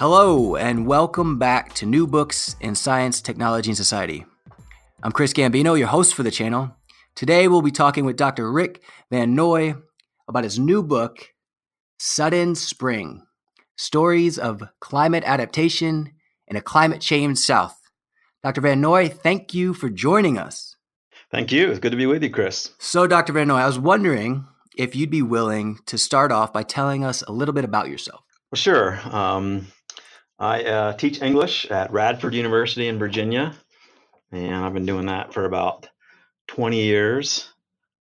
Hello, and welcome back to New Books in Science, Technology, and Society. I'm Chris Gambino, your host for the channel. Today, we'll be talking with Dr. Rick Van Noy about his new book, Sudden Spring Stories of Climate Adaptation in a Climate Change South. Dr. Van Noy, thank you for joining us. Thank you. It's good to be with you, Chris. So, Dr. Van Noy, I was wondering if you'd be willing to start off by telling us a little bit about yourself. Well, sure. Um, I uh, teach English at Radford University in Virginia, and I've been doing that for about 20 years.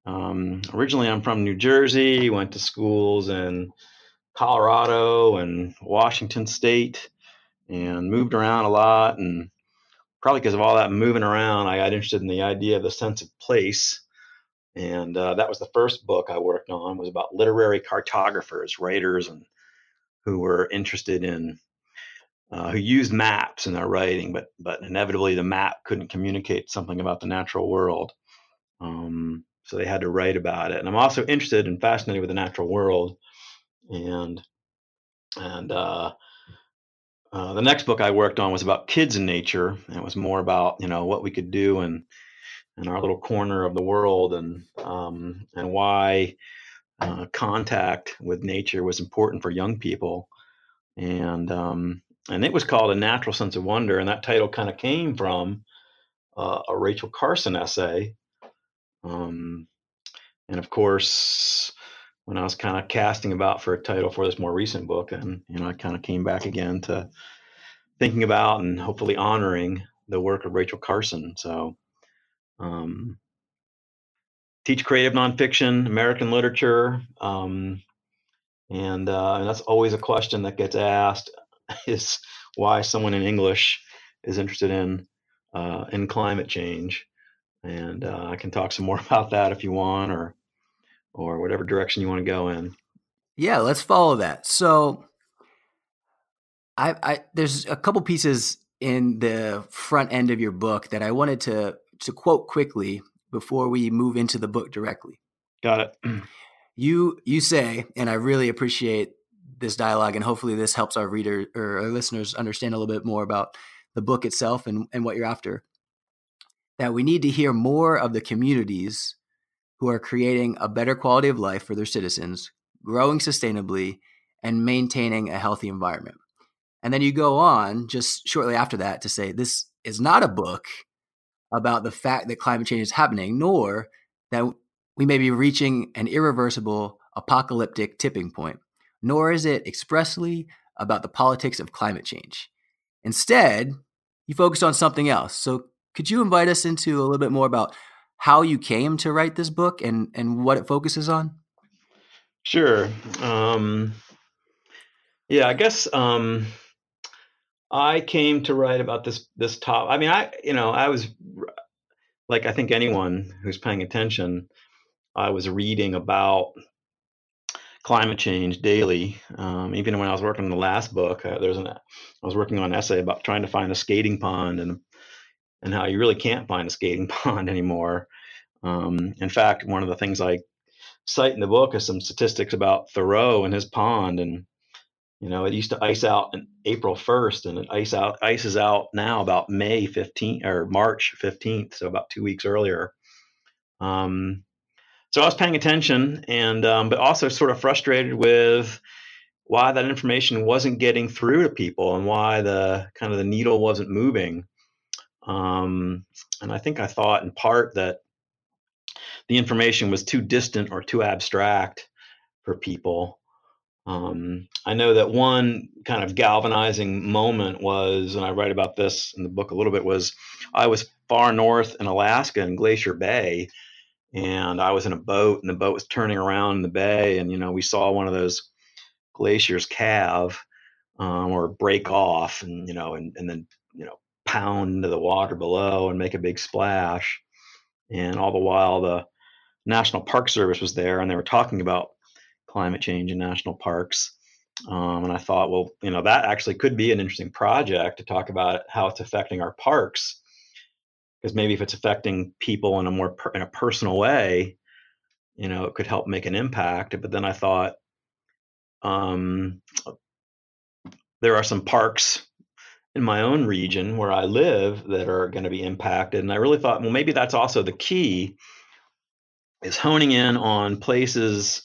Um, originally, I'm from New Jersey, went to schools in Colorado and Washington State, and moved around a lot. And probably because of all that moving around, I got interested in the idea of the sense of place. And uh, that was the first book I worked on was about literary cartographers, writers, and who were interested in uh, who used maps in their writing, but but inevitably the map couldn't communicate something about the natural world. Um, so they had to write about it. And I'm also interested and fascinated with the natural world. And and uh, uh, the next book I worked on was about kids in nature. And it was more about you know what we could do in in our little corner of the world and um, and why uh, contact with nature was important for young people. And um, and it was called A Natural Sense of Wonder. And that title kind of came from uh, a Rachel Carson essay. Um, and of course, when I was kind of casting about for a title for this more recent book, and you know, I kind of came back again to thinking about and hopefully honoring the work of Rachel Carson. So, um, teach creative nonfiction, American literature, um, and, uh, and that's always a question that gets asked is why someone in English is interested in uh, in climate change, and uh, I can talk some more about that if you want, or or whatever direction you want to go in. Yeah, let's follow that. So, I, I there's a couple pieces in the front end of your book that I wanted to to quote quickly before we move into the book directly. Got it. You you say, and I really appreciate this dialogue, and hopefully this helps our reader or our listeners understand a little bit more about the book itself and, and what you're after. That we need to hear more of the communities who are creating a better quality of life for their citizens, growing sustainably, and maintaining a healthy environment. And then you go on just shortly after that to say this is not a book about the fact that climate change is happening, nor that we may be reaching an irreversible apocalyptic tipping point nor is it expressly about the politics of climate change. Instead, you focused on something else. So, could you invite us into a little bit more about how you came to write this book and, and what it focuses on? Sure. Um, yeah, I guess um, I came to write about this this top. I mean, I you know I was like I think anyone who's paying attention, I was reading about climate change daily. Um, even when I was working on the last book, uh, there's an I was working on an essay about trying to find a skating pond and and how you really can't find a skating pond anymore. Um, in fact, one of the things I cite in the book is some statistics about Thoreau and his pond, and you know it used to ice out in April 1st, and it ice out ices out now about May 15th or March 15th, so about two weeks earlier. Um, so I was paying attention, and um, but also sort of frustrated with why that information wasn't getting through to people and why the kind of the needle wasn't moving. Um, and I think I thought in part that the information was too distant or too abstract for people. Um, I know that one kind of galvanizing moment was, and I write about this in the book a little bit, was I was far north in Alaska in Glacier Bay and I was in a boat and the boat was turning around in the bay and you know we saw one of those glaciers calve um, or break off, and you know, and, and then you know, pound into the water below and make a big splash. And all the while, the National Park Service was there, and they were talking about climate change in national parks. Um, and I thought, well, you know, that actually could be an interesting project to talk about how it's affecting our parks. Because maybe if it's affecting people in a more per, in a personal way, you know, it could help make an impact. But then I thought, um, there are some parks in my own region where I live that are going to be impacted, and I really thought, well, maybe that's also the key is honing in on places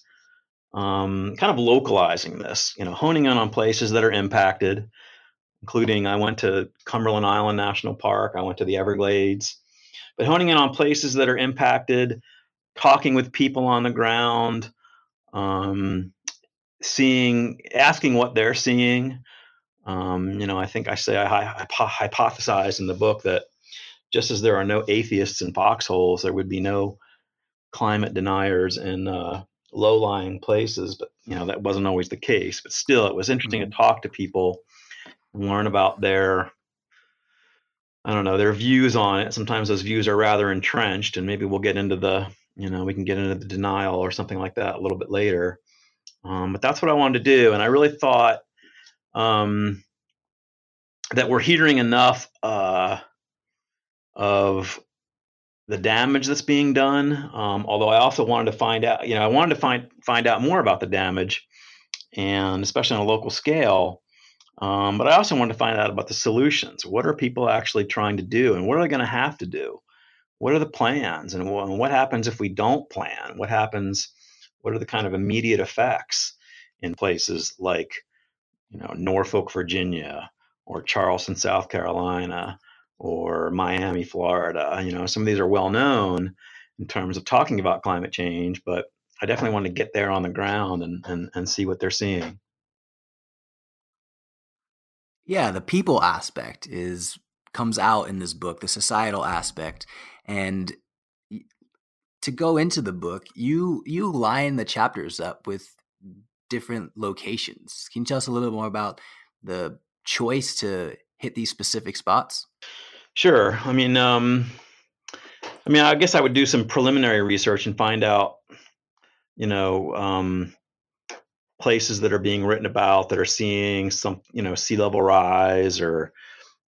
um, kind of localizing this, you know, honing in on places that are impacted, including I went to Cumberland Island National Park, I went to the Everglades, but honing in on places that are impacted, talking with people on the ground, um, seeing, asking what they're seeing. Um, you know, I think I say I, I hypothesize in the book that just as there are no atheists in foxholes, there would be no climate deniers in uh, low-lying places, but you know that wasn't always the case. But still, it was interesting mm-hmm. to talk to people learn about their I don't know their views on it. Sometimes those views are rather entrenched, and maybe we'll get into the you know we can get into the denial or something like that a little bit later. Um, but that's what I wanted to do, and I really thought um, that we're hearing enough uh, of the damage that's being done. Um, although I also wanted to find out, you know, I wanted to find find out more about the damage, and especially on a local scale. Um, but I also wanted to find out about the solutions. What are people actually trying to do, and what are they going to have to do? What are the plans, and what, and what happens if we don't plan? What happens? What are the kind of immediate effects in places like, you know, Norfolk, Virginia, or Charleston, South Carolina, or Miami, Florida. You know, some of these are well known in terms of talking about climate change, but I definitely want to get there on the ground and, and, and see what they're seeing. Yeah, the people aspect is comes out in this book, the societal aspect. And to go into the book, you you line the chapters up with different locations. Can you tell us a little bit more about the choice to hit these specific spots? Sure. I mean, um, I mean, I guess I would do some preliminary research and find out, you know, um, places that are being written about that are seeing some, you know, sea level rise or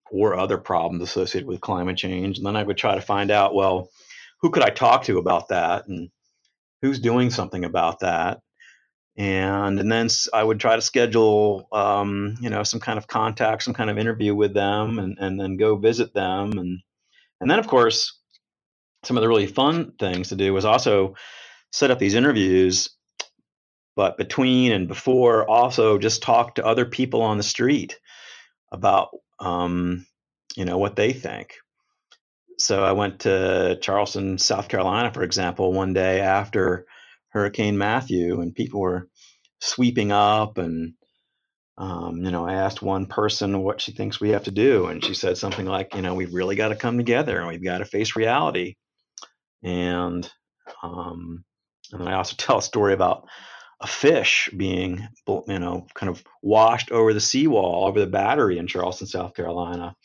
or other problems associated with climate change. And then I would try to find out, well, who could I talk to about that, and who's doing something about that, and and then I would try to schedule um, you know some kind of contact, some kind of interview with them, and and then go visit them, and and then of course some of the really fun things to do was also set up these interviews, but between and before also just talk to other people on the street about um, you know what they think. So I went to Charleston, South Carolina, for example, one day after Hurricane Matthew, and people were sweeping up. And, um, you know, I asked one person what she thinks we have to do. And she said something like, you know, we've really got to come together and we've got to face reality. And, um, and I also tell a story about a fish being, you know, kind of washed over the seawall over the battery in Charleston, South Carolina.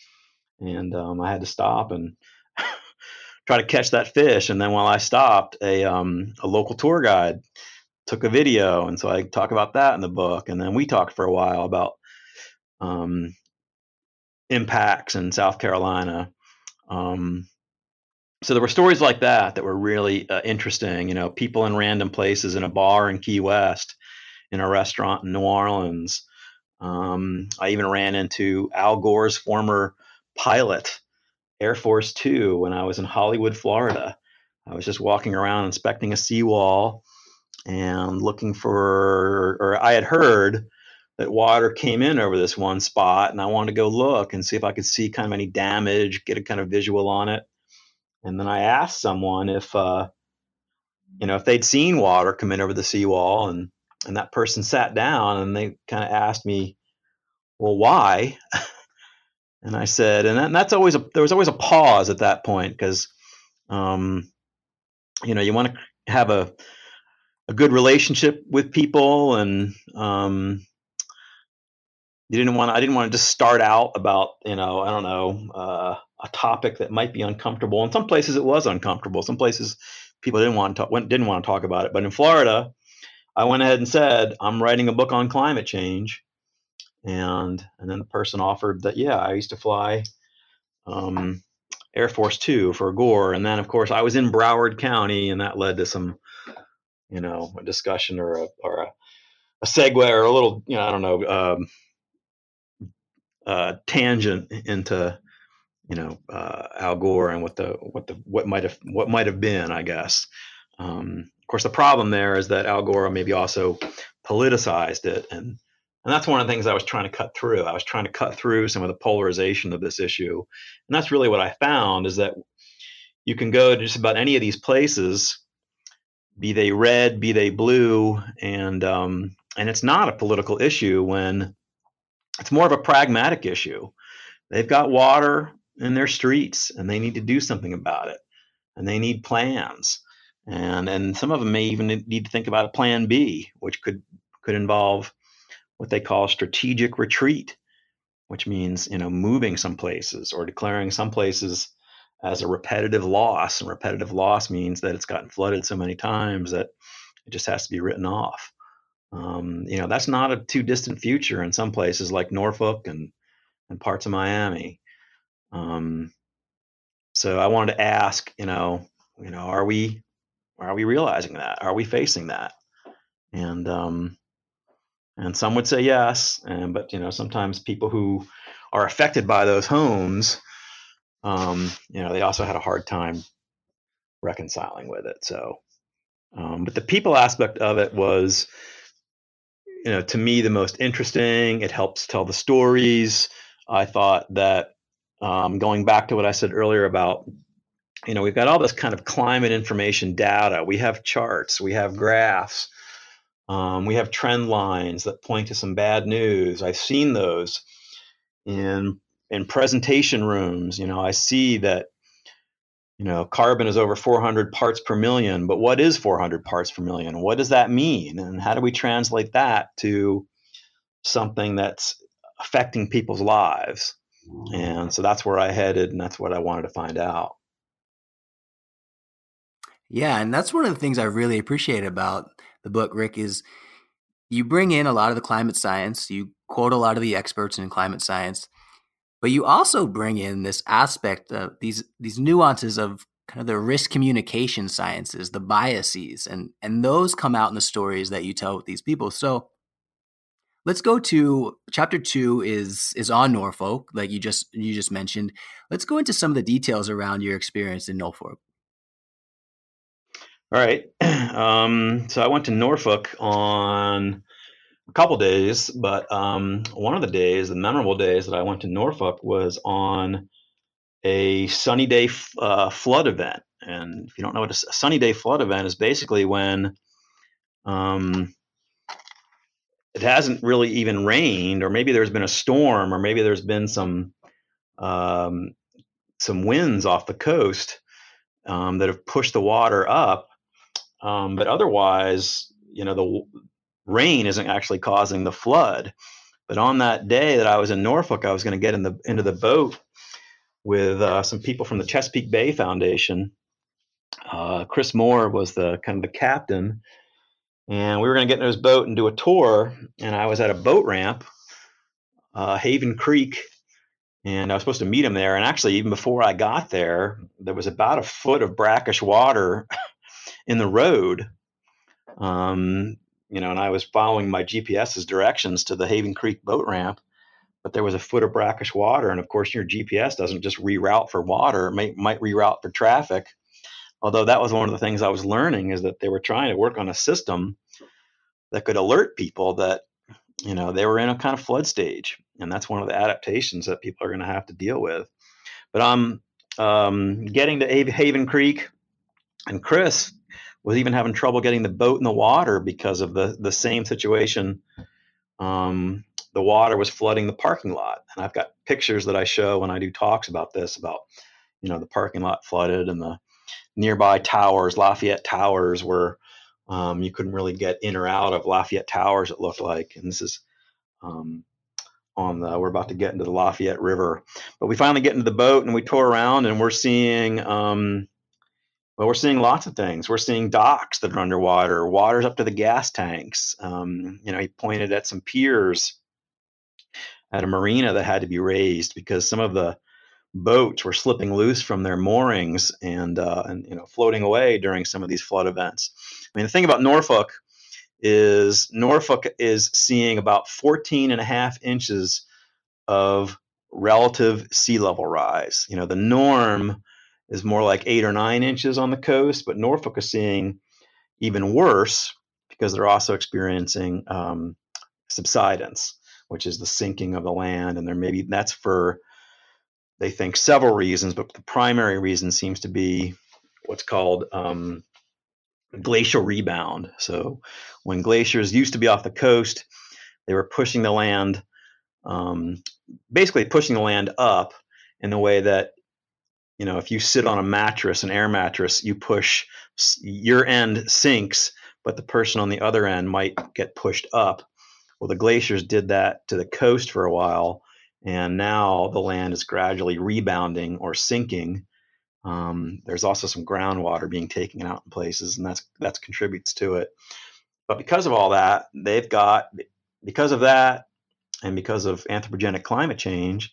And um, I had to stop and try to catch that fish. And then while I stopped, a um, a local tour guide took a video, and so I talk about that in the book. And then we talked for a while about um, impacts in South Carolina. Um, so there were stories like that that were really uh, interesting. You know, people in random places in a bar in Key West, in a restaurant in New Orleans. Um, I even ran into Al Gore's former pilot Air Force Two when I was in Hollywood, Florida. I was just walking around inspecting a seawall and looking for, or I had heard that water came in over this one spot, and I wanted to go look and see if I could see kind of any damage, get a kind of visual on it. And then I asked someone if, uh, you know, if they'd seen water come in over the seawall, and and that person sat down and they kind of asked me, well, why? And I said, and, that, and that's always a there was always a pause at that point because, um, you know, you want to have a a good relationship with people, and um, you didn't want. I didn't want to just start out about you know I don't know uh, a topic that might be uncomfortable. In some places, it was uncomfortable. Some places, people didn't want to talk, didn't want to talk about it. But in Florida, I went ahead and said I'm writing a book on climate change, and and then the person offered that yeah I used to fly. Um, Air Force Two for Gore, and then of course I was in Broward County, and that led to some, you know, a discussion or a or a, a segue or a little, you know, I don't know, um, uh, tangent into, you know, uh, Al Gore and what the what the what might have what might have been, I guess. Um, of course, the problem there is that Al Gore maybe also politicized it, and and that's one of the things I was trying to cut through. I was trying to cut through some of the polarization of this issue. And that's really what I found is that you can go to just about any of these places, be they red, be they blue, and um, and it's not a political issue when it's more of a pragmatic issue. They've got water in their streets and they need to do something about it. And they need plans. And and some of them may even need to think about a plan B, which could could involve what they call strategic retreat, which means you know moving some places or declaring some places as a repetitive loss. And repetitive loss means that it's gotten flooded so many times that it just has to be written off. Um, you know that's not a too distant future in some places like Norfolk and and parts of Miami. Um, so I wanted to ask, you know, you know, are we are we realizing that? Are we facing that? And um, and some would say yes, and but you know sometimes people who are affected by those homes, um, you know, they also had a hard time reconciling with it. So, um, but the people aspect of it was, you know, to me the most interesting. It helps tell the stories. I thought that um, going back to what I said earlier about you know we've got all this kind of climate information data we have charts we have graphs um, we have trend lines that point to some bad news. I've seen those in in presentation rooms. You know, I see that you know carbon is over 400 parts per million, but what is 400 parts per million? What does that mean, and how do we translate that to something that's affecting people's lives? And so that's where I headed, and that's what I wanted to find out. Yeah, and that's one of the things I really appreciate about the book, Rick, is you bring in a lot of the climate science, you quote a lot of the experts in climate science, but you also bring in this aspect of these these nuances of kind of the risk communication sciences, the biases, and and those come out in the stories that you tell with these people. So let's go to chapter two is is on Norfolk, like you just you just mentioned. Let's go into some of the details around your experience in Norfolk. All right. Um, so I went to Norfolk on a couple days, but um, one of the days, the memorable days that I went to Norfolk was on a sunny day uh, flood event. And if you don't know what a sunny day flood event is, basically when um, it hasn't really even rained, or maybe there's been a storm, or maybe there's been some um, some winds off the coast um, that have pushed the water up um, but otherwise, you know, the rain isn't actually causing the flood. But on that day that I was in Norfolk, I was going to get in the into the boat with uh, some people from the Chesapeake Bay Foundation. Uh, Chris Moore was the kind of the captain, and we were going to get in his boat and do a tour. And I was at a boat ramp, uh, Haven Creek, and I was supposed to meet him there. And actually, even before I got there, there was about a foot of brackish water in the road. Um, you know, and I was following my GPS's directions to the Haven Creek boat ramp, but there was a foot of brackish water, and of course, your GPS doesn't just reroute for water; it may, might reroute for traffic. Although that was one of the things I was learning is that they were trying to work on a system that could alert people that you know they were in a kind of flood stage, and that's one of the adaptations that people are going to have to deal with. But I'm um, getting to Haven Creek, and Chris was even having trouble getting the boat in the water because of the the same situation. Um, the water was flooding the parking lot, and I've got pictures that I show when I do talks about this about you know the parking lot flooded and the nearby towers, Lafayette Towers, where Um, you couldn't really get in or out of Lafayette Towers. It looked like, and this is um, on the. We're about to get into the Lafayette River, but we finally get into the boat and we tour around, and we're seeing. Um, well, we're seeing lots of things. We're seeing docks that are underwater, waters up to the gas tanks. Um, you know, he pointed at some piers at a marina that had to be raised because some of the boats were slipping loose from their moorings and uh, and you know floating away during some of these flood events. I mean, the thing about Norfolk is Norfolk is seeing about 14 and a half inches of relative sea level rise. You know, the norm is more like eight or nine inches on the coast, but Norfolk is seeing even worse because they're also experiencing um, subsidence, which is the sinking of the land, and there maybe that's for they think several reasons, but the primary reason seems to be what's called um, glacial rebound. So when glaciers used to be off the coast, they were pushing the land, um, basically pushing the land up in the way that you know if you sit on a mattress, an air mattress, you push your end sinks, but the person on the other end might get pushed up. Well, the glaciers did that to the coast for a while, and now the land is gradually rebounding or sinking um, there's also some groundwater being taken out in places, and that's that's contributes to it. But because of all that, they've got because of that, and because of anthropogenic climate change,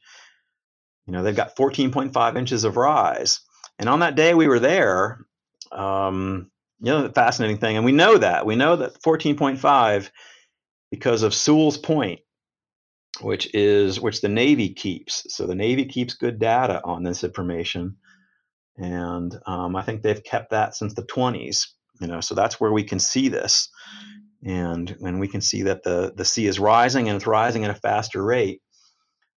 you know, they've got 14.5 inches of rise. And on that day we were there, um, you know, the fascinating thing, and we know that we know that 14.5 because of Sewell's Point, which is which the Navy keeps. So the Navy keeps good data on this information and um, I think they've kept that since the 20s. You know, so that's where we can see this, and when we can see that the the sea is rising and it's rising at a faster rate.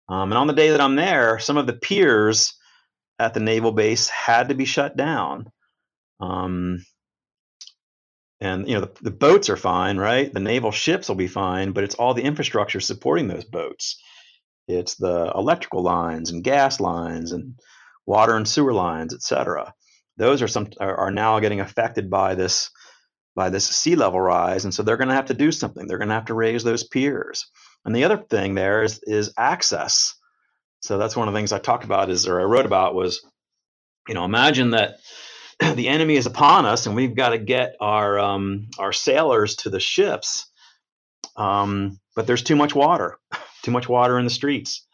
Um, and on the day that I'm there, some of the piers at the naval base had to be shut down. Um, and you know the, the boats are fine, right? The naval ships will be fine, but it's all the infrastructure supporting those boats. It's the electrical lines and gas lines and water and sewer lines, etc. Those are some are, are now getting affected by this by this sea level rise, and so they're going to have to do something. They're going to have to raise those piers. And the other thing there is is access. So that's one of the things I talked about is or I wrote about was, you know, imagine that the enemy is upon us and we've got to get our um, our sailors to the ships, um, but there's too much water, too much water in the streets,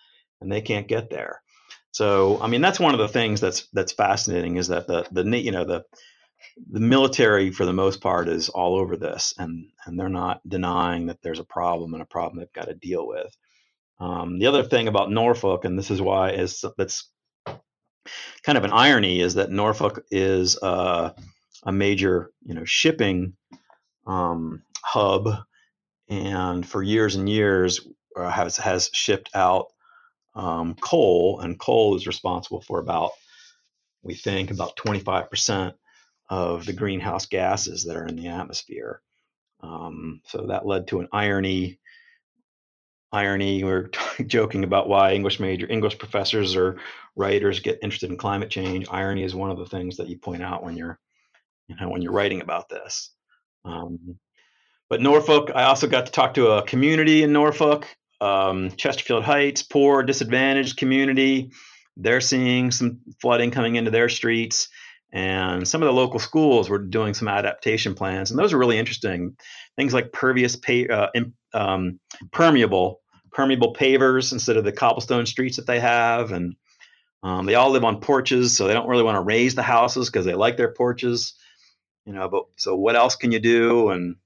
and they can't get there. So, I mean, that's one of the things that's that's fascinating is that the the you know the the military for the most part is all over this, and and they're not denying that there's a problem and a problem they've got to deal with. Um, the other thing about Norfolk, and this is why is that's kind of an irony, is that Norfolk is uh, a major you know shipping um, hub, and for years and years uh, has has shipped out um, coal, and coal is responsible for about, we think, about 25% of the greenhouse gases that are in the atmosphere. Um, so that led to an irony. Irony. We're joking about why English major English professors or writers get interested in climate change. Irony is one of the things that you point out when you're, you know, when you're writing about this. Um, but Norfolk, I also got to talk to a community in Norfolk um, Chesterfield Heights, poor, disadvantaged community. They're seeing some flooding coming into their streets. And some of the local schools were doing some adaptation plans, and those are really interesting. Things like pervious, uh, um, permeable, permeable pavers instead of the cobblestone streets that they have, and um, they all live on porches, so they don't really want to raise the houses because they like their porches, you know. But so what else can you do? And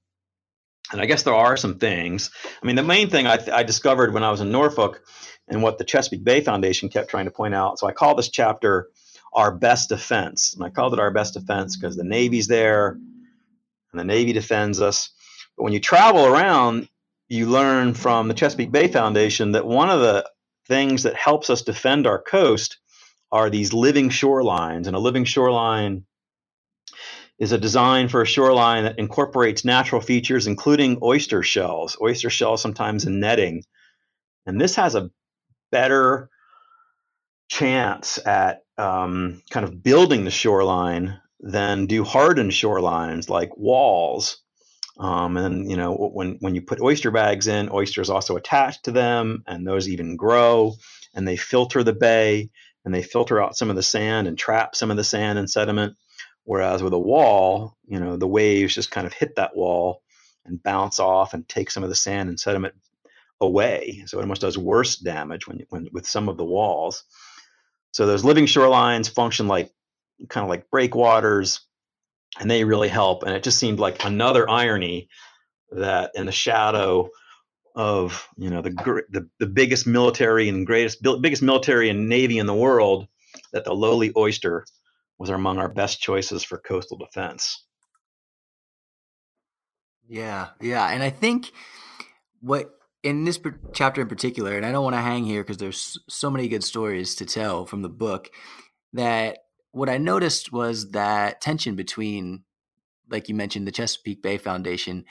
and I guess there are some things. I mean, the main thing I, I, discovered when I was in Norfolk and what the Chesapeake Bay Foundation kept trying to point out. So I call this chapter Our Best Defense. And I called it Our Best Defense because the Navy's there and the Navy defends us. But when you travel around, you learn from the Chesapeake Bay Foundation that one of the things that helps us defend our coast are these living shorelines. And a living shoreline is a design for a shoreline that incorporates natural features, including oyster shells, oyster shells sometimes in netting. And this has a better chance at um, kind of building the shoreline than do hardened shorelines like walls Um, and you know when when you put oyster bags in, oysters also attach to them, and those even grow, and they filter the bay, and they filter out some of the sand and trap some of the sand and sediment. Whereas with a wall, you know, the waves just kind of hit that wall and bounce off and take some of the sand and sediment away. So it almost does worse damage when, when with some of the walls. So those living shorelines function like kind of like breakwaters, and they really help. And it just seemed like another irony that in the shadow of you know the the, the biggest military and greatest biggest military and navy in the world, that the lowly oyster was among our best choices for coastal defense. Yeah, yeah, and I think what in this chapter in particular, and I don't want to hang here because there's so many good stories to tell from the book. That what I noticed was that tension between, like you mentioned, the Chesapeake Bay Foundation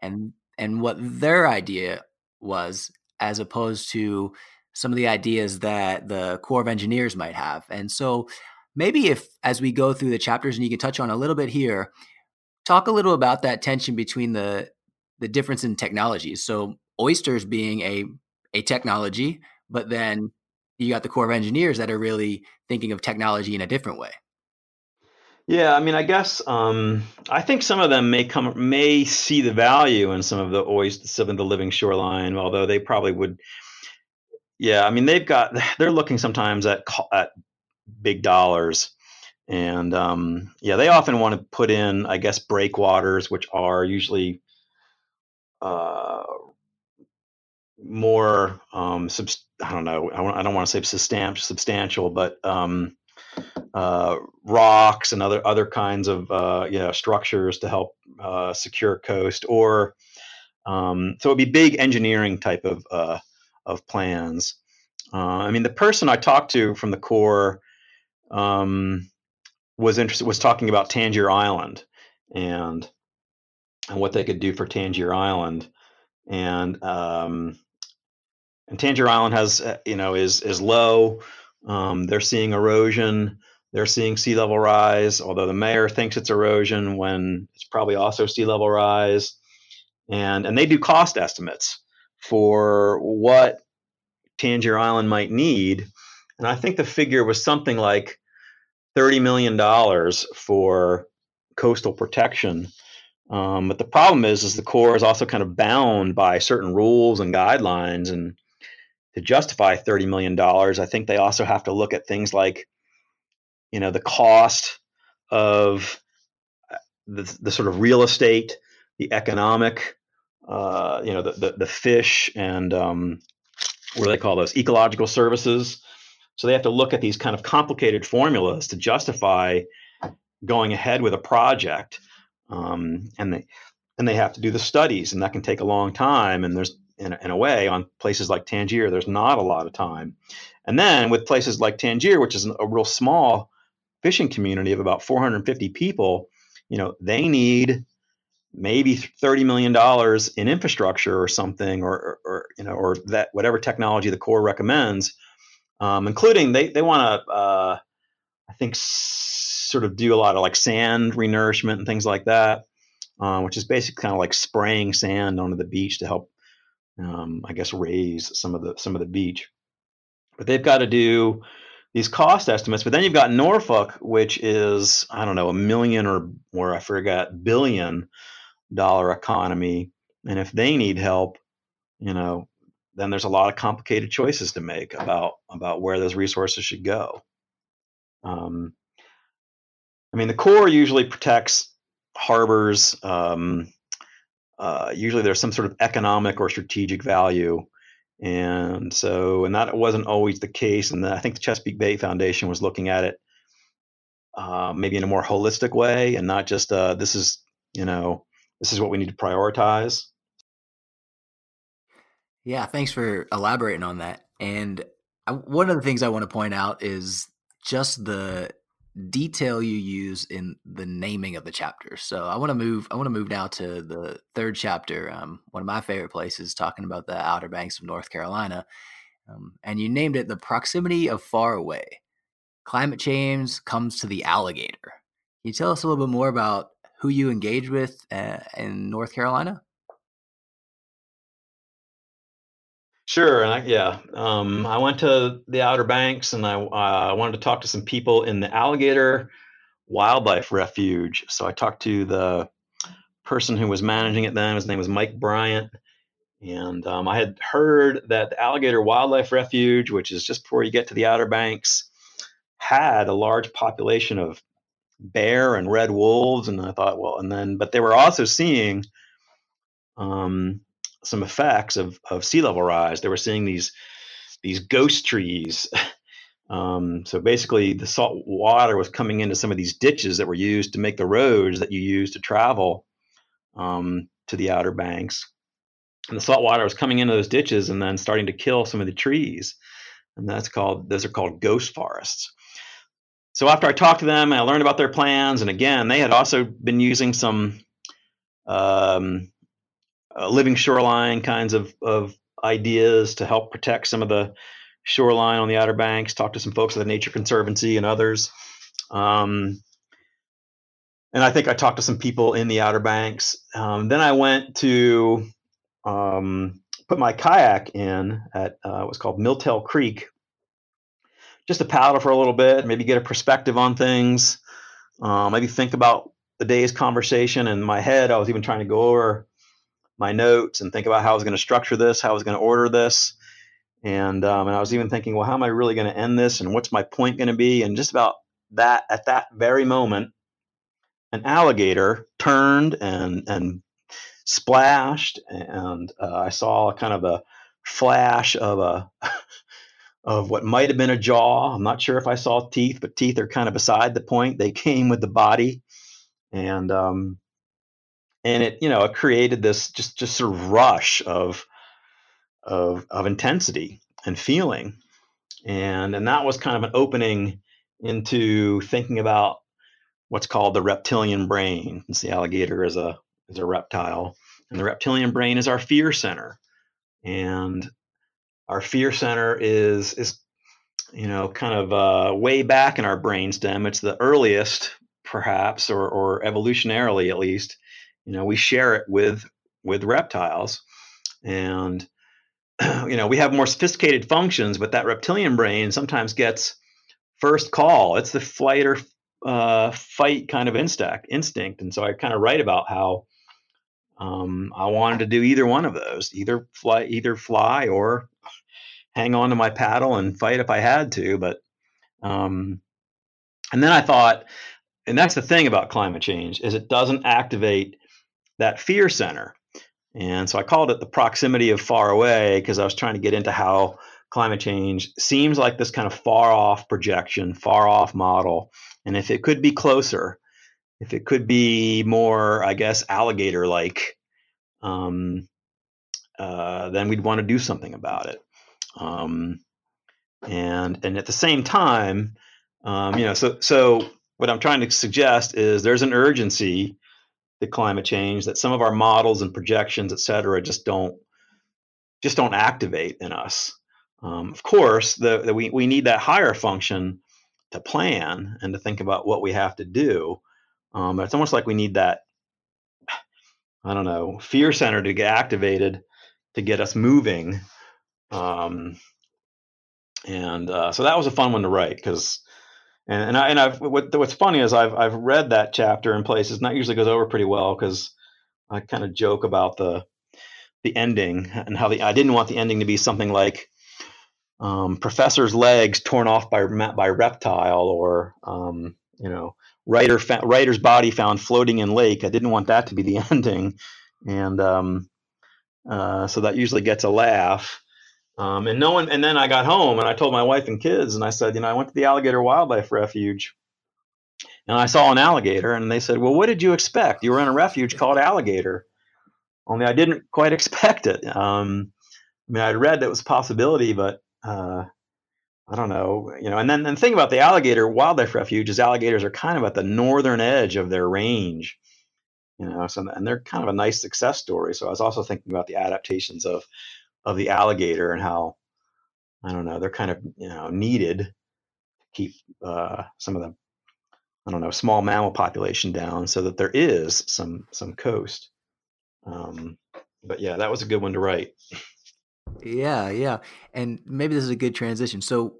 and and what their idea was, as opposed to some of the ideas that the Corps of Engineers might have. And so, maybe if as we go through the chapters, and you can touch on a little bit here, talk a little about that tension between the the difference in technologies. So oysters being a a technology, but then you got the Corps of Engineers that are really thinking of technology in a different way. Yeah, I mean, I guess um, I think some of them may come may see the value in some of the oysters, some of the living shoreline, although they probably would. Yeah, I mean, they've got they're looking sometimes at at big dollars, and um, yeah, they often want to put in, I guess, breakwaters, which are usually uh, more um, subst- I don't know I, don't want to say substantial but um, uh, rocks and other other kinds of uh, you know structures to help uh, secure coast or um, so it'd be big engineering type of uh, of plans. Uh, I mean the person I talked to from the Corps um, was interested was talking about Tangier Island and and what they could do for Tangier Island and um, and Tangier Island has uh, you know is is low. Um, they're seeing erosion. They're seeing sea level rise. Although the mayor thinks it's erosion, when it's probably also sea level rise. And and they do cost estimates for what Tangier Island might need. And I think the figure was something like thirty million dollars for coastal protection. Um, but the problem is, is the Corps is also kind of bound by certain rules and guidelines, and to justify $30 million, I think they also have to look at things like, you know, the cost of uh, the, the sort of real estate, the economic, uh, you know, the, the, the fish and um, what do they call those ecological services. So they have to look at these kind of complicated formulas to justify going ahead with a project. Um, and they and they have to do the studies, and that can take a long time. And there's in, in a way on places like Tangier, there's not a lot of time. And then with places like Tangier, which is a real small fishing community of about 450 people, you know, they need maybe 30 million dollars in infrastructure or something, or, or, or, you know, or that whatever technology the Corps recommends, um, including they they want to, uh, I think, sort of do a lot of like sand renourishment and things like that, uh, which is basically kind of like spraying sand onto the beach to help um, I guess raise some of the some of the beach. But they've got to do these cost estimates. But then you've got Norfolk, which is I don't know a million or or I forgot billion dollar economy, and if they need help, you know, then there's a lot of complicated choices to make about about where those resources should go. Um, I mean, the Corps usually protects harbors. Um, uh, usually there's some sort of economic or strategic value. And so, and that wasn't always the case. And I think the Chesapeake Bay Foundation was looking at it uh, maybe in a more holistic way and not just uh, this is, you know, this is what we need to prioritize. Yeah, thanks for elaborating on that. And I, one of the things I want to point out is just the detail you use in the naming of the chapters. So I want to move. I want to move now to the third chapter. Um, one of my favorite places, talking about the Outer Banks of North Carolina, um, and you named it "The Proximity of Far Away." Climate change comes to the alligator. Can you tell us a little bit more about who you engage with uh, in North Carolina? Sure. I, yeah. Um, I went to the Outer Banks and I uh, wanted to talk to some people in the alligator wildlife refuge. So I talked to the person who was managing it then. His name was Mike Bryant. And um, I had heard that the Alligator Wildlife Refuge, which is just before you get to the Outer Banks, had a large population of bear and red wolves. And I thought, well, and then, but they were also seeing um, some effects of, of sea level rise. They were seeing these these ghost trees. Um, so basically, the salt water was coming into some of these ditches that were used to make the roads that you use to travel um, to the Outer Banks. And the salt water was coming into those ditches and then starting to kill some of the trees. And that's called, those are called ghost forests. So after I talked to them and I learned about their plans, and again, they had also been using some um, uh, living shoreline kinds of, of ideas to help protect some of the shoreline on the Outer Banks. Talked to some folks at the Nature Conservancy and others. Um, and I think I talked to some people in the Outer Banks. Um, then I went to um, put my kayak in at uh, what's called Milltail Creek, just to paddle for a little bit, maybe get a perspective on things, uh, maybe think about the day's conversation. In my head, I was even trying to go over my notes and think about how I was going to structure this, how I was going to order this. And, um, and I was even thinking, well, how am I really going to end this? And what's my point going to be? And just about that, at that very moment, an alligator turned and, and splashed, and uh, I saw kind of a flash of a of what might have been a jaw. I'm not sure if I saw teeth, but teeth are kind of beside the point. They came with the body, and um, and it you know it created this just just sort of rush of of of intensity and feeling, and and that was kind of an opening into thinking about what's called the reptilian brain. The alligator is a is a reptile, and the reptilian brain is our fear center. And our fear center is is you know kind of uh, way back in our brainstem. It's the earliest, perhaps, or or evolutionarily at least. You know, we share it with with reptiles, and you know we have more sophisticated functions, but that reptilian brain sometimes gets first call. It's the flight or uh, fight kind of instinct. Instinct, and so I kind of write about how um, I wanted to do either one of those, either fly, either fly or hang on to my paddle and fight if I had to. But um, and then I thought, and that's the thing about climate change is it doesn't activate that fear center. And so I called it the proximity of far away because I was trying to get into how climate change seems like this kind of far off projection, far off model. And if it could be closer, if it could be more, I guess, alligator like, um, uh, then we'd want to do something about it. Um, and and at the same time, um, you know, so so what I'm trying to suggest is there's an urgency to climate change that some of our models and projections, et cetera, just don't just don't activate in us. Um, of course, the, the, we we need that higher function to plan and to think about what we have to do. Um, but it's almost like we need that, I don't know, fear center to get activated to get us moving. Um, and uh, so that was a fun one to write because, and and, I, and I've what, what's funny is I've I've read that chapter in places. That usually goes over pretty well because I kind of joke about the the ending and how the I didn't want the ending to be something like um, professor's legs torn off by by reptile or um, you know writer fa- writer's body found floating in lake. I didn't want that to be the ending, and um, uh, so that usually gets a laugh. Um, and no one. And then I got home and I told my wife and kids, and I said, you know, I went to the alligator wildlife refuge, and I saw an alligator, and they said, well, what did you expect? You were in a refuge called alligator. Only I didn't quite expect it. Um, I mean, I'd read that was a possibility, but uh, I don't know, you know, and then the thing about the alligator wildlife refuge is alligators are kind of at the northern edge of their range, you know, so and they're kind of a nice success story. So I was also thinking about the adaptations of of the alligator and how I don't know they're kind of you know needed to keep uh, some of the I don't know, small mammal population down so that there is some some coast. Um, but yeah, that was a good one to write. Yeah, yeah. And maybe this is a good transition. So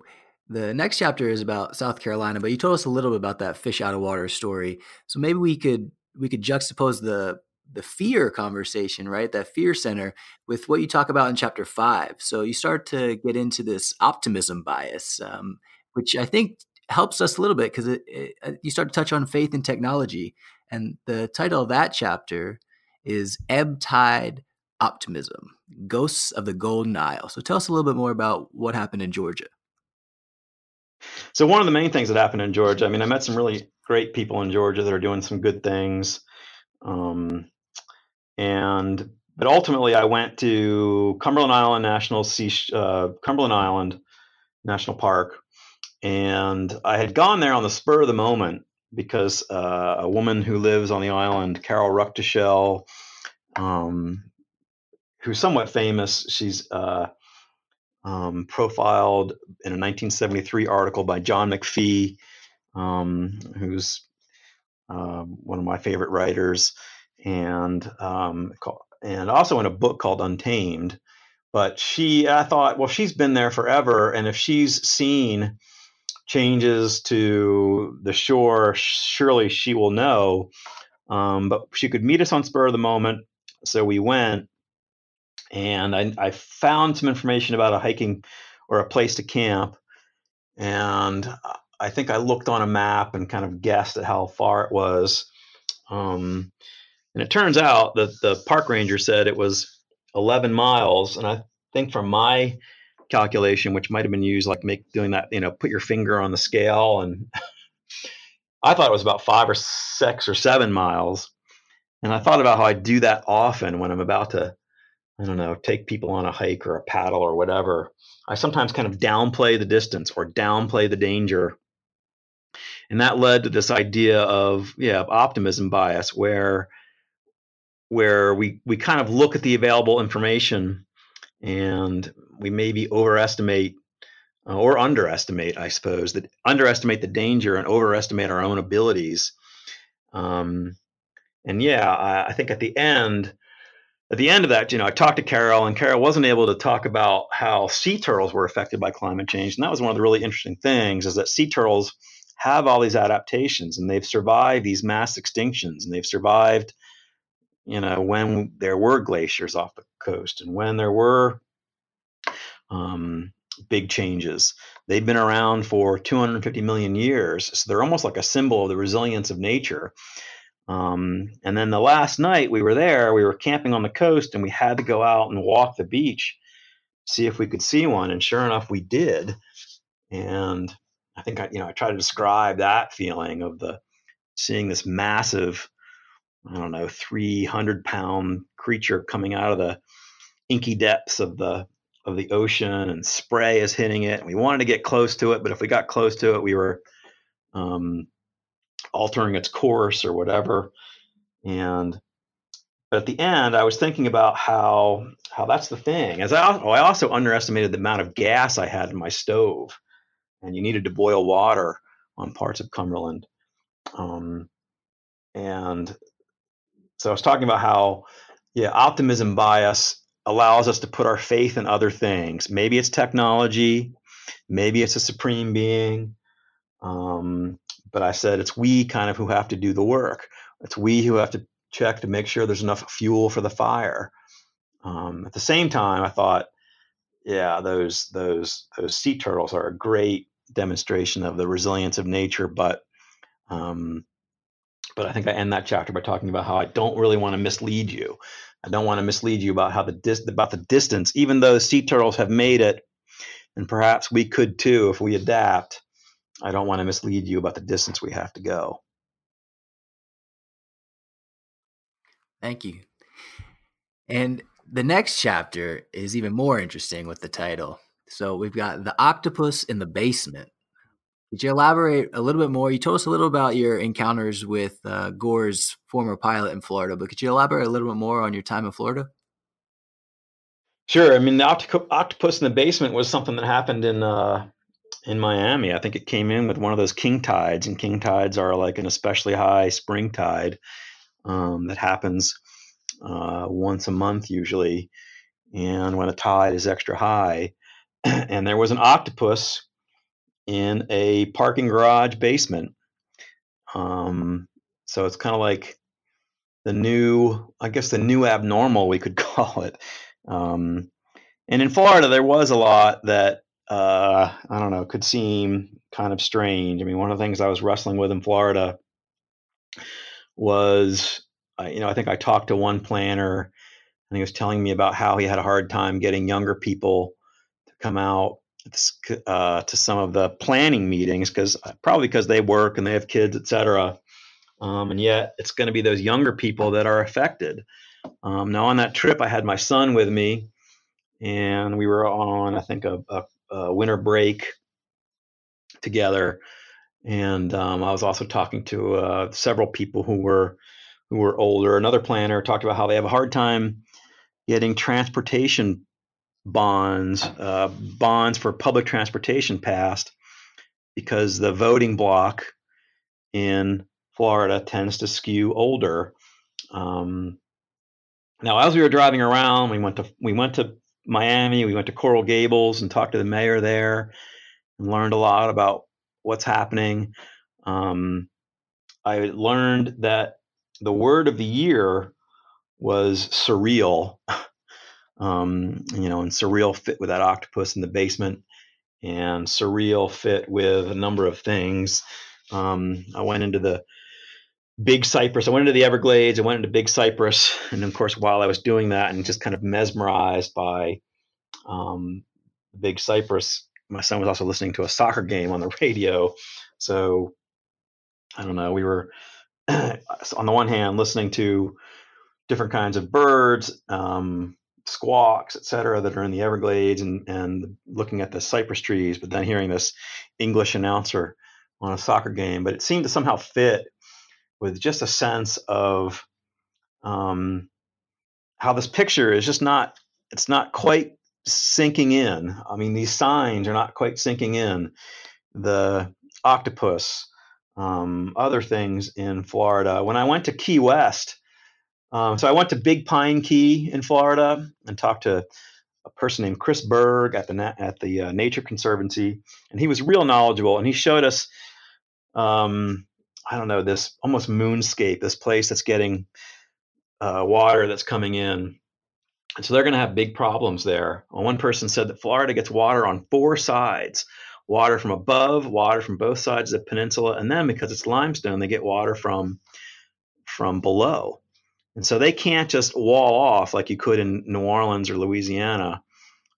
the next chapter is about South Carolina, but you told us a little bit about that fish out of water story. So maybe we could we could juxtapose the the fear conversation, right? That fear center with what you talk about in chapter five. So you start to get into this optimism bias, um, which I think helps us a little bit because uh, you start to touch on faith and technology. And the title of that chapter is Ebb Tide Optimism Ghosts of the Golden Isle. So tell us a little bit more about what happened in Georgia. So, one of the main things that happened in Georgia, I mean, I met some really great people in Georgia that are doing some good things. Um, and but ultimately, I went to Cumberland Island National Sea, uh, Cumberland Island National Park, and I had gone there on the spur of the moment because uh, a woman who lives on the island, Carol Ruckdeschel, um, who's somewhat famous, she's uh, um, profiled in a 1973 article by John McPhee, um, who's um, one of my favorite writers, and um, and also in a book called Untamed. But she, I thought, well, she's been there forever, and if she's seen changes to the shore, surely she will know. Um, but she could meet us on spur of the moment, so we went, and I, I found some information about a hiking or a place to camp, and I think I looked on a map and kind of guessed at how far it was. Um, and it turns out that the park ranger said it was 11 miles, and I think from my calculation, which might have been used like make doing that, you know, put your finger on the scale. And I thought it was about five or six or seven miles. And I thought about how I do that often when I'm about to, I don't know, take people on a hike or a paddle or whatever. I sometimes kind of downplay the distance or downplay the danger. And that led to this idea of, yeah, optimism bias, where where we we kind of look at the available information and we maybe overestimate uh, or underestimate, I suppose, that underestimate the danger and overestimate our own abilities. Um, and yeah, I, I, think at the end, at the end of that, you know, I talked to Carol, and Carol wasn't able to talk about how sea turtles were affected by climate change, and that was one of the really interesting things is that sea turtles have all these adaptations, and they've survived these mass extinctions, and they've survived, you know, when there were glaciers off the coast, and when there were um, big changes. They've been around for 250 million years, so they're almost like a symbol of the resilience of nature. Um, and then the last night we were there, we were camping on the coast, and we had to go out and walk the beach, see if we could see one. And sure enough, we did. And I think I, you know, I try to describe that feeling of the seeing this massive, I don't know, 300 pound creature coming out of the inky depths of the of the ocean and spray is hitting it. We wanted to get close to it, but if we got close to it, we were um, altering its course or whatever. And but at the end, I was thinking about how how that's the thing. As I, oh, I also underestimated the amount of gas I had in my stove, and you needed to boil water on parts of Cumberland. Um, and so I was talking about how, yeah, optimism bias allows us to put our faith in other things. Maybe it's technology, maybe it's a supreme being. Um, but I said it's we kind of who have to do the work. It's we who have to check to make sure there's enough fuel for the fire. Um, at the same time, I thought, yeah, those those those sea turtles are a great demonstration of the resilience of nature. But um, but I think I end that chapter by talking about how I don't really want to mislead you. I don't want to mislead you about how the dis- about the distance, even though sea turtles have made it, and perhaps we could too if we adapt. I don't want to mislead you about the distance we have to go. Thank you. And the next chapter is even more interesting with the title. So we've got the octopus in the basement. Could you elaborate a little bit more? You told us a little about your encounters with uh, Gore's former pilot in Florida, but could you elaborate a little bit more on your time in Florida? Sure. I mean, the octopus in the basement was something that happened in uh, in Miami. I think it came in with one of those king tides, and king tides are like an especially high spring tide um, that happens uh, once a month usually. And when a tide is extra high, and there was an octopus in a parking garage basement. Um, so it's kind of like the new, I guess, the new abnormal, we could call it. Um, and in Florida, there was a lot that uh, I don't know could seem kind of strange. I mean, one of the things I was wrestling with in Florida was, uh, you know, I think I talked to one planner, and he was telling me about how he had a hard time getting younger people to come out uh, to some of the planning meetings because uh, probably because they work and they have kids, et cetera. Um, and yet, it's going to be those younger people that are affected. Um, now, on that trip, I had my son with me, and we were on, I think, a, a, a winter break together. And um, I was also talking to uh, several people who were who were older. Another planner talked about how they have a hard time getting transportation bonds, uh, bonds for public transportation passed because the voting block in Florida tends to skew older. Um, now, as we were driving around, we went to we went to Miami, we went to Coral Gables and talked to the mayor there, and learned a lot about what's happening. Um, I learned that the word of the year was surreal. um, you know, and surreal fit with that octopus in the basement, and surreal fit with a number of things. Um, I went into the Big Cypress. I went into the Everglades. I went into Big Cypress, and of course, while I was doing that, and just kind of mesmerized by um, Big Cypress, my son was also listening to a soccer game on the radio. So I don't know. We were on the one hand listening to different kinds of birds, um, squawks, et cetera, that are in the Everglades, and and looking at the cypress trees, but then hearing this English announcer on a soccer game. But it seemed to somehow fit with just a sense of um, how this picture is just not it's not quite sinking in. I mean, these signs are not quite sinking in. The octopus, um, other things in Florida. When I went to Key West, um, so I went to Big Pine Key in Florida and talked to a person named Chris Bergh at the at the uh, Nature Conservancy, and he was real knowledgeable. And he showed us um, I don't know, this almost moonscape, this place that's getting uh, water that's coming in. And so they're going to have big problems there. Well, one person said that Florida gets water on four sides water from above, water from both sides of the peninsula, and then because it's limestone, they get water from from below. And so they can't just wall off like you could in New Orleans or Louisiana.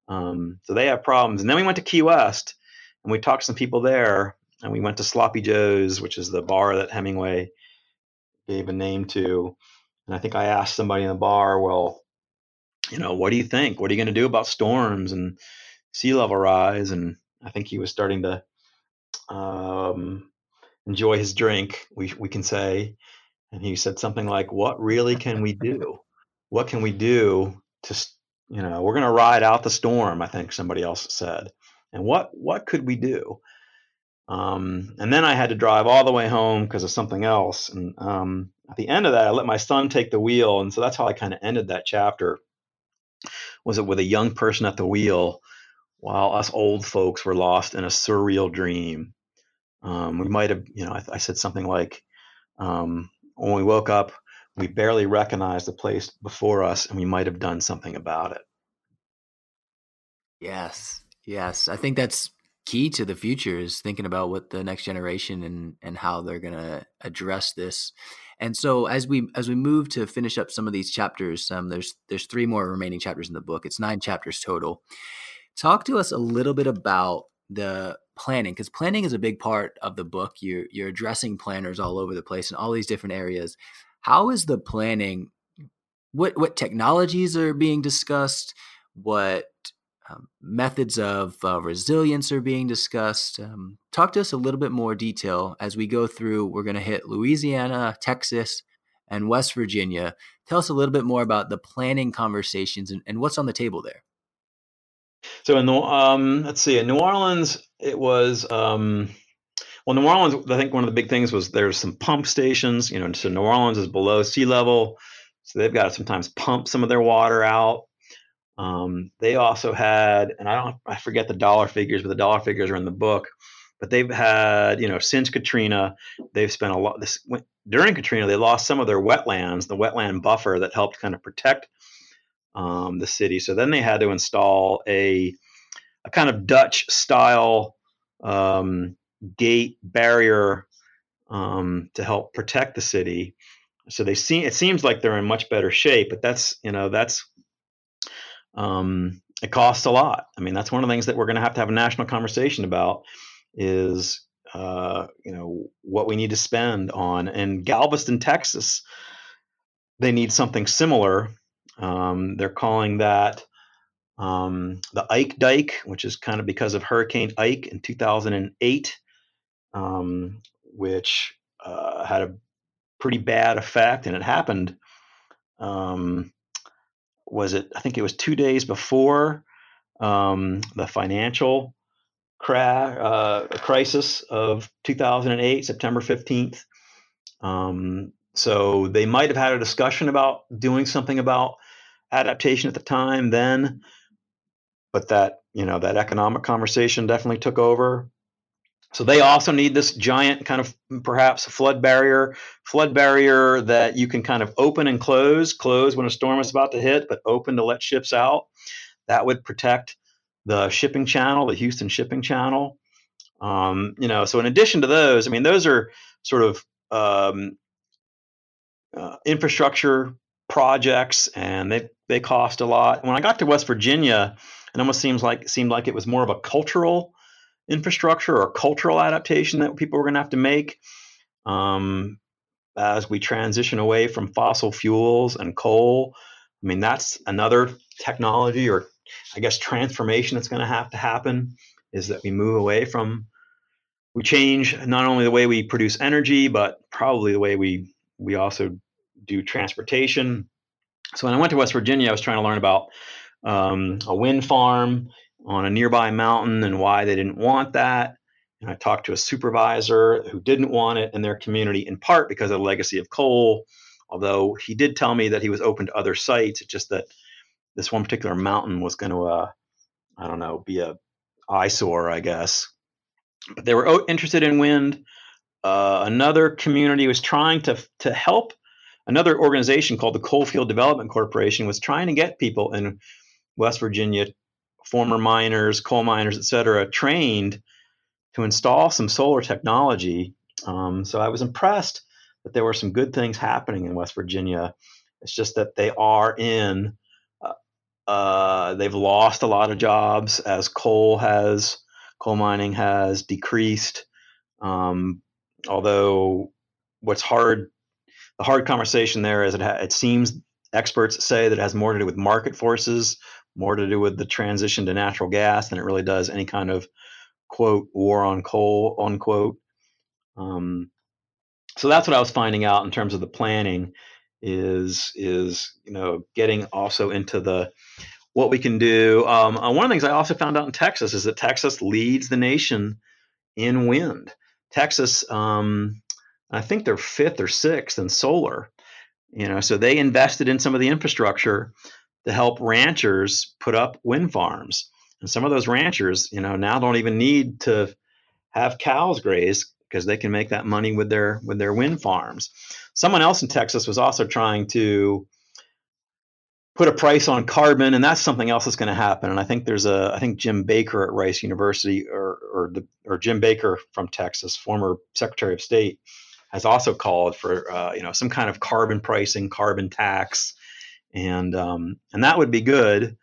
Um, so they have problems. And then we went to Key West and we talked to some people there and we went to Sloppy Joe's, which is the bar that Hemingway gave a name to. And I think I asked somebody in the bar, well, you know, what do you think? What are you going to do about storms and sea level rise? And I think he was starting to um, enjoy his drink, we, we can say. And he said something like, What really can we do? What can we do to, you know, we're going to ride out the storm, I think somebody else said. And what, what could we do? Um, and then I had to drive all the way home because of something else. And um, at the end of that, I let my son take the wheel, and so that's how I kind of ended that chapter. Was it with a young person at the wheel, while us old folks were lost in a surreal dream? Um, we might have, you know, I, I said something like, um, when we woke up, we barely recognized the place before us, and we might have done something about it. Yes, yes, I think that's key to the future is thinking about what the next generation and and how they're going to address this. And so as we as we move to finish up some of these chapters, um, there's there's three more remaining chapters in the book. It's nine chapters total. Talk to us a little bit about the planning because planning is a big part of the book. You're you're addressing planners all over the place in all these different areas. How is the planning? What what technologies are being discussed? What um, methods of uh, resilience are being discussed. Um, talk to us a little bit more detail as we go through. We're going to hit Louisiana, Texas, and West Virginia. Tell us a little bit more about the planning conversations and, and what's on the table there. So in the um, let's see, in New Orleans, it was um, well, New Orleans. I think one of the big things was there's some pump stations. You know, so New Orleans is below sea level, so they've got to sometimes pump some of their water out. Um, they also had, and I don't, I forget the dollar figures, but the dollar figures are in the book. But they've had, you know, since Katrina, they've spent a lot. This during Katrina, they lost some of their wetlands, the wetland buffer that helped kind of protect um, the city. So then they had to install a a kind of Dutch style um, gate barrier um, to help protect the city. So they see it seems like they're in much better shape, but that's you know that's um, it costs a lot. I mean that's one of the things that we're going to have to have a national conversation about is uh, you know what we need to spend on. And Galveston, Texas, they need something similar. Um, they're calling that um, the Ike Dike, which is kind of because of Hurricane Ike in 2008, um, which uh, had a pretty bad effect, and it happened. Um, was it? I think it was two days before um, the financial crash uh, crisis of 2008, September 15th. Um, so they might have had a discussion about doing something about adaptation at the time then but that you know that economic conversation definitely took over. So they also need this giant kind of perhaps flood barrier flood barrier that you can kind of open and close close when a storm is about to hit but open to let ships out. That would protect the shipping channel the houston shipping channel. Um, you know so in addition to those i mean those are sort of um, uh, infrastructure projects and they they cost a lot. When i got to west virginia it almost seems like seemed like it was more of a cultural infrastructure or cultural adaptation that people were going to have to make um, as we transition away from fossil fuels and coal. I mean, that's another technology or I guess transformation that's going to have to happen is that we move away from we change not only the way we produce energy, but probably the way we we also do transportation. So when I went to West Virginia, I was trying to learn about um, a wind farm on a nearby mountain and why they didn't want that. And I talked to a supervisor who didn't want it in their community, in part because of the legacy of coal. Although he did tell me that he was open to other sites, it's just that this one particular mountain was going to, uh, I don't know, be a eyesore, I guess. But they were interested in wind. Uh, another community was trying to to help. Another organization called the Coalfield Development Corporation was trying to get people in West Virginia, former miners, coal miners, et cetera, trained to install some solar technology. Um, so I was impressed that there were some good things happening in West Virginia. It's just that they are in, uh, uh, they've lost a lot of jobs as coal has, coal mining has decreased. Um, although what's hard, the hard conversation there is it, ha- it seems experts say that it has more to do with market forces more to do with the transition to natural gas than it really does any kind of quote war on coal unquote. Um, so that's what I was finding out in terms of the planning is is you know getting also into the what we can do. Um, uh, one of the things I also found out in Texas is that Texas leads the nation in wind. Texas, um, I think they're fifth or sixth in solar. You know, so they invested in some of the infrastructure to help ranchers put up wind farms. And some of those ranchers, you know, now don't even need to have cows graze because they can make that money with their with their wind farms. Someone else in Texas was also trying to put a price on carbon, and that's something else that's going to happen. And I think there's a I think Jim Baker at Rice University or or the or Jim Baker from Texas, former Secretary of State, has also called for uh, you know some kind of carbon pricing, carbon tax, and um, and that would be good.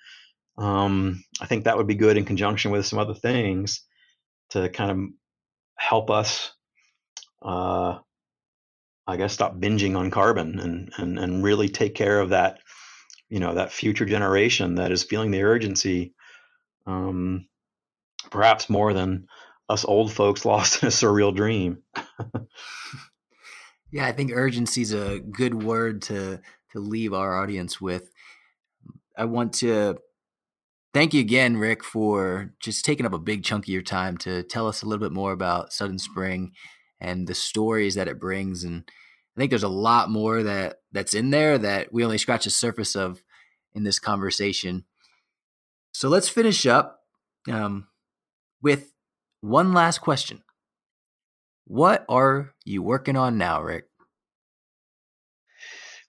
Um, I think that would be good in conjunction with some other things to kind of help us, uh, I guess, stop binging on carbon and, and and really take care of that, you know, that future generation that is feeling the urgency, um, perhaps more than us old folks lost in a surreal dream. yeah, I think urgency is a good word to to leave our audience with. I want to thank you again, Rick, for just taking up a big chunk of your time to tell us a little bit more about Sudden Spring and the stories that it brings. And I think there's a lot more that that's in there that we only scratch the surface of in this conversation. So let's finish up um, with one last question. What are you working on now, Rick?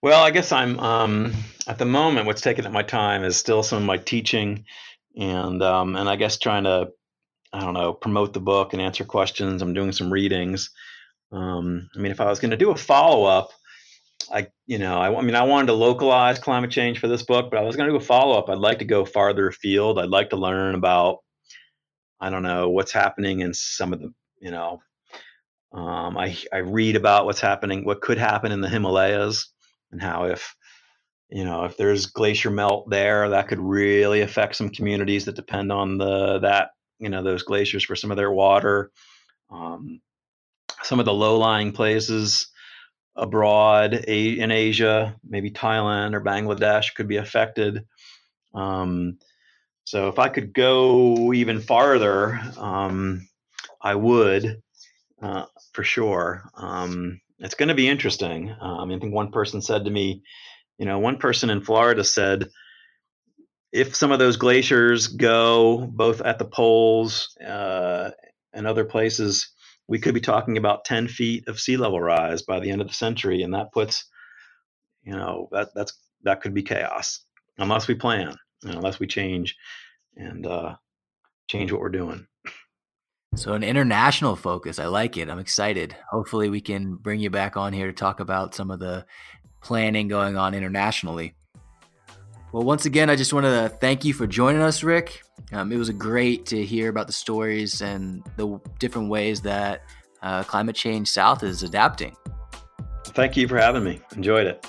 Well, I guess I'm um, at the moment. What's taking up my time is still some of my teaching, and um, and I guess trying to, I don't know, promote the book and answer questions. I'm doing some readings. Um, I mean, if I was going to do a follow up, I you know, I, I mean, I wanted to localize climate change for this book, but I was going to do a follow up. I'd like to go farther afield. I'd like to learn about, I don't know, what's happening in some of the, you know, um, I I read about what's happening, what could happen in the Himalayas and how if you know if there's glacier melt there that could really affect some communities that depend on the that you know those glaciers for some of their water. Um, some of the low-lying places abroad in asia maybe thailand or bangladesh could be affected. Um, so if i could go even farther um, i would uh, for sure. Um, it's going to be interesting. Um, I think one person said to me, you know, one person in Florida said, if some of those glaciers go both at the poles uh, and other places, we could be talking about 10 feet of sea level rise by the end of the century. And that puts, you know, that that's that could be chaos unless we plan, you know, unless we change and uh, change what we're doing. So, an international focus. I like it. I'm excited. Hopefully, we can bring you back on here to talk about some of the planning going on internationally. Well, once again, I just want to thank you for joining us, Rick. Um, it was great to hear about the stories and the different ways that uh, climate change south is adapting. Thank you for having me. Enjoyed it.